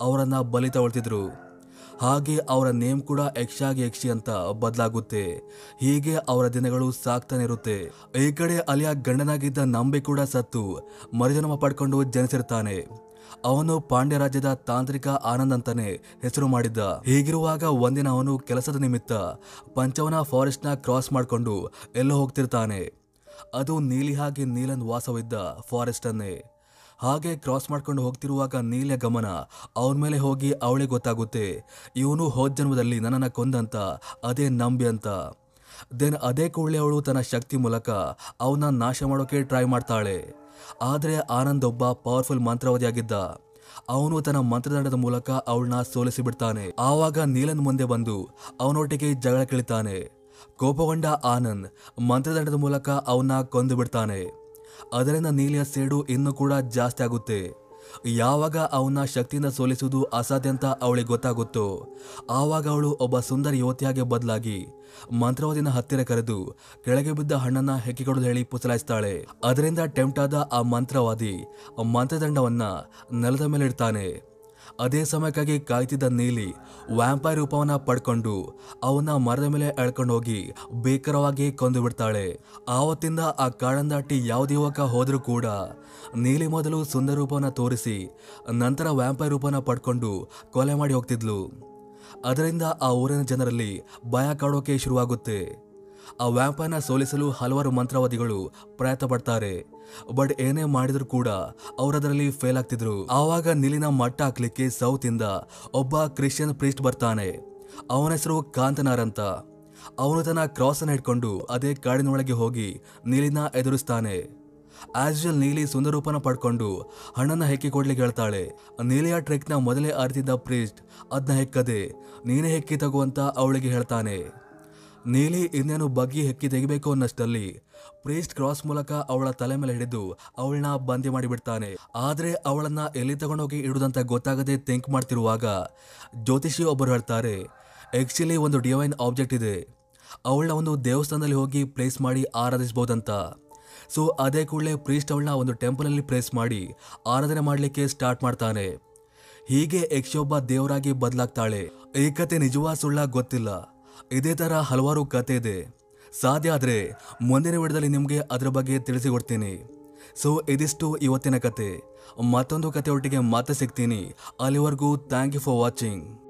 A: ಅವರನ್ನ ಬಲಿ ತಗೊಳ್ತಿದ್ರು. ಹಾಗೆ ಅವರ ನೇಮ್ ಕೂಡ ಯಕ್ಷಾಗಿ ಯಕ್ಷಿ ಅಂತ ಬದಲಾಗುತ್ತೆ. ಹೀಗೆ ಅವರ ದಿನಗಳು ಸಾಕ್ತಾನೆ ಇರುತ್ತೆ. ಈ ಕಡೆ ಅಲಿಯ ಗಂಡನಾಗಿದ್ದ ನಂಬಿ ಕೂಡ ಸತ್ತು. ಮರುಜನ್ಮ ಪಡ್ಕೊಂಡು ಜನಿಸಿರ್ತಾನೆ. ಅವನು ಪಾಂಡ್ಯ ರಾಜ್ಯದ ತಾಂತ್ರಿಕ ಆನಂದ್ ಅಂತಾನೆ ಹೆಸರು ಮಾಡಿದ್ದ. ಹೀಗಿರುವಾಗ ಒಂದಿನ ಅವನು ಕೆಲಸದ ನಿಮಿತ್ತ ಪಂಚವನ ಫಾರೆಸ್ಟ್ನ ಕ್ರಾಸ್ ಮಾಡಿಕೊಂಡು ಎಲ್ಲೋ ಹೋಗ್ತಿರ್ತಾನೆ. ಅದು ನೀಲಿ ಹಾಗೆ ನೀಲನ್ ವಾಸವಿದ್ದ ಫಾರೆಸ್ಟ್ ಅನ್ನೇ. ಹಾಗೆ ಕ್ರಾಸ್ ಮಾಡ್ಕೊಂಡು ಹೋಗ್ತಿರುವಾಗ ನೀಲಿಯ ಗಮನ ಅವನ ಮೇಲೆ ಹೋಗಿ ಅವಳಿಗೆ ಗೊತ್ತಾಗುತ್ತೆ, ಇವನು ಹೋದ ಜನ್ಮದಲ್ಲಿ ನನ್ನನ್ನು ಕೊಂದಂತ, ಅದೇ ನಂಬಿ ಅಂತ. ದೆನ್ ಅದೇ ಕೂಡಲೇ ಅವಳು ತನ್ನ ಶಕ್ತಿ ಮೂಲಕ ಅವನ ನಾಶ ಮಾಡೋಕೆ ಟ್ರೈ ಮಾಡ್ತಾಳೆ. ಆದರೆ ಆನಂದ್ ಒಬ್ಬ ಪವರ್ಫುಲ್ ಮಂತ್ರವಾದಿಯಾಗಿದ್ದ. ಅವನು ತನ್ನ ಮಂತ್ರದಂಡದ ಮೂಲಕ ಅವಳನ್ನ ಸೋಲಿಸಿ ಬಿಡ್ತಾನೆ. ಆವಾಗ ನೀಲನ್ ಮುಂದೆ ಬಂದು ಅವನೊಟ್ಟಿಗೆ ಜಗಳ ಕಿಳಿತಾನೆ. ಕೋಪಗೊಂಡ ಆನಂದ್ ಮಂತ್ರದಂಡದ ಮೂಲಕ ಅವನ್ನ ಕೊಂದು ಬಿಡ್ತಾನೆ. ಅದರಿಂದ ನೀಲಿಯ ಸೇಡು ಇನ್ನೂ ಕೂಡ ಜಾಸ್ತಿ ಆಗುತ್ತೆ. ಯಾವಾಗ ಅವನ ಶಕ್ತಿಯಿಂದ ಸೋಲಿಸುವುದು ಅಸಾಧ್ಯ ಅಂತ ಅವಳಿಗೆ ಗೊತ್ತಾಗುತ್ತೋ, ಆವಾಗ ಅವಳು ಒಬ್ಬ ಸುಂದರ ಯುವತಿಯಾಗಿ ಬದಲಾಗಿ ಮಂತ್ರವಾದಿನ ಹತ್ತಿರ ಕರೆದು ಕೆಳಗೆ ಬಿದ್ದ ಹಣ್ಣನ್ನ ಹೆಕ್ಕಿಕೊಡಲು ಹೇಳಿ ಪುಸಲಾಯಿಸ್ತಾಳೆ. ಅದರಿಂದ ಟೆಂಪ್ಟ್ ಆದ ಆ ಮಂತ್ರವಾದಿ ಮಂತ್ರದಂಡವನ್ನ ನೆಲದ ಮೇಲೆ ಇಡ್ತಾನೆ. ಅದೇ ಸಮಯಕ್ಕಾಗಿ ಕಾಯ್ತಿದ್ದ ನೀಲಿ ವ್ಯಾಂಪೈರ್ ರೂಪವನ್ನ ಪಡ್ಕೊಂಡು ಅವನ ಮರದ ಮೇಲೆ ಎಳ್ಕೊಂಡು ಹೋಗಿ ಭೀಕರವಾಗಿ ಕೊಂದು ಬಿಡ್ತಾಳೆ. ಆವತ್ತಿಂದ ಆ ಕಾಡನ್ ದಾಟಿ ಯಾವುದೇ ಯುವಕ ಹೋದರೂ ಕೂಡ ನೀಲಿ ಮೊದಲು ಸುಂದರ ರೂಪವನ್ನ ತೋರಿಸಿ ನಂತರ ವ್ಯಾಂಪೈರ್ ರೂಪವನ್ನ ಪಡ್ಕೊಂಡು ಕೊಲೆ ಮಾಡಿ ಹೋಗ್ತಿದ್ಲು. ಅದರಿಂದ ಆ ಊರಿನ ಜನರಲ್ಲಿ ಭಯ ಕಾಡೋಕೆ ಶುರುವಾಗುತ್ತೆ. ಆ ವ್ಯಾಂಪನ ಸೋಲಿಸಲು ಹಲವಾರು ಮಂತ್ರವಾದಿಗಳು ಪ್ರಯತ್ನ ಪಡ್ತಾರೆ ಬಟ್ ಏನೇ ಮಾಡಿದ್ರು ಕೂಡ ಅವರದರಲ್ಲಿ ಫೇಲ್ ಆಗ್ತಿದ್ರು. ಆವಾಗ ನೀಲಿನ ಮಟ್ಟ ಹಾಕ್ಲಿಕ್ಕೆ ಸೌತ್ ಇಂದ ಒಬ್ಬ ಕ್ರಿಶ್ಚಿಯನ್ ಪ್ರೀಸ್ಟ್ ಬರ್ತಾನೆ. ಅವನ ಹೆಸರು ಕಾಂತನಾರ್ ಅಂತ. ಅವನು ತನ್ನ ಕ್ರಾಸ್ ಅನ್ನು ಹಿಡ್ಕೊಂಡು ಅದೇ ಕಾಡಿನೊಳಗೆ ಹೋಗಿ ನೀಲಿನ ಎದುರಿಸ್ತಾನೆ. ಆಸ್ ಯೂಶಲ್ ನೀಲಿ ಸುಂದರೂಪನ ಪಡ್ಕೊಂಡು ಹಣ್ಣನ್ನ ಹೆಕ್ಕಿ ಕೊಡ್ಲಿಕ್ಕೆ ಹೇಳ್ತಾಳೆ. ನೀಲಿಯ ಟ್ರೆಕ್ನ ಮೊದಲೇ ಅರಿತಿದ್ದ ಪ್ರೀಸ್ಟ್ ಅದನ್ನ ಹೆಕ್ಕದೆ ನೀನೇ ಹೆಕ್ಕಿ ತಗುವಂತ ಅವಳಿಗೆ ಹೇಳ್ತಾನೆ. ನೀಲಿ ಇನ್ನೇನು ಬಗ್ಗಿ ಹೆಕ್ಕಿ ತೆಗಿಬೇಕು ಅನ್ನಷ್ಟಲ್ಲಿ ಪ್ರೀಸ್ಟ್ ಕ್ರಾಸ್ ಮೂಲಕ ಅವಳ ತಲೆ ಮೇಲೆ ಹಿಡಿದು ಅವಳನ್ನ ಬಂದಿ ಮಾಡಿಬಿಡ್ತಾನೆ. ಆದರೆ ಅವಳನ್ನ ಎಲ್ಲಿ ತಗೊಂಡೋಗಿ ಇಡುದಂತ ಗೊತ್ತಾಗದೆ ಥಿಂಕ್ ಮಾಡ್ತಿರುವಾಗ ಜ್ಯೋತಿಷಿ ಒಬ್ಬರು ಹೇಳ್ತಾರೆ ಆಕ್ಚುಲಿ ಒಂದು ಡಿವೈನ್ ಆಬ್ಜೆಕ್ಟ್ ಇದೆ. ಅವಳನ್ನ ಒಂದು ದೇವಸ್ಥಾನದಲ್ಲಿ ಹೋಗಿ ಪ್ಲೇಸ್ ಮಾಡಿ ಆರಾಧಿಸ್ಬೋದಂತ. ಸೊ ಅದೇ ಕೂಡಲೇ ಪ್ರೀಸ್ಟ್ ಅವಳನ್ನ ಒಂದು ಟೆಂಪಲಲ್ಲಿ ಪ್ಲೇಸ್ ಮಾಡಿ ಆರಾಧನೆ ಮಾಡಲಿಕ್ಕೆ ಸ್ಟಾರ್ಟ್ ಮಾಡ್ತಾನೆ. ಹೀಗೆ ಯಕ್ಷೊಬ್ಬ ದೇವರಾಗಿ ಬದಲಾಗ್ತಾಳೆ. ಏಕತೆ ಕತೆ ನಿಜವಾ ಸುಳ್ಳ ಗೊತ್ತಿಲ್ಲ. ಇದೇ ತರ ಹಲವಾರು ಕತೆ ಇದೆ. ಸಾಧ್ಯ ಆದರೆ ಮುಂದಿನ ವಿಡಿಯೋದಲ್ಲಿ ನಿಮಗೆ ಅದರ ಬಗ್ಗೆ ತಿಳಿಸಿಕೊಡ್ತೀನಿ. ಸೊ ಇದಿಷ್ಟು ಇವತ್ತಿನ ಕತೆ. ಮತ್ತೊಂದು ಕತೆ ಒಟ್ಟಿಗೆ ಮತ್ತೆ ಸಿಗ್ತೀನಿ. ಅಲ್ಲಿವರೆಗೂ ಥ್ಯಾಂಕ್ ಯು ಫಾರ್ ವಾಚಿಂಗ್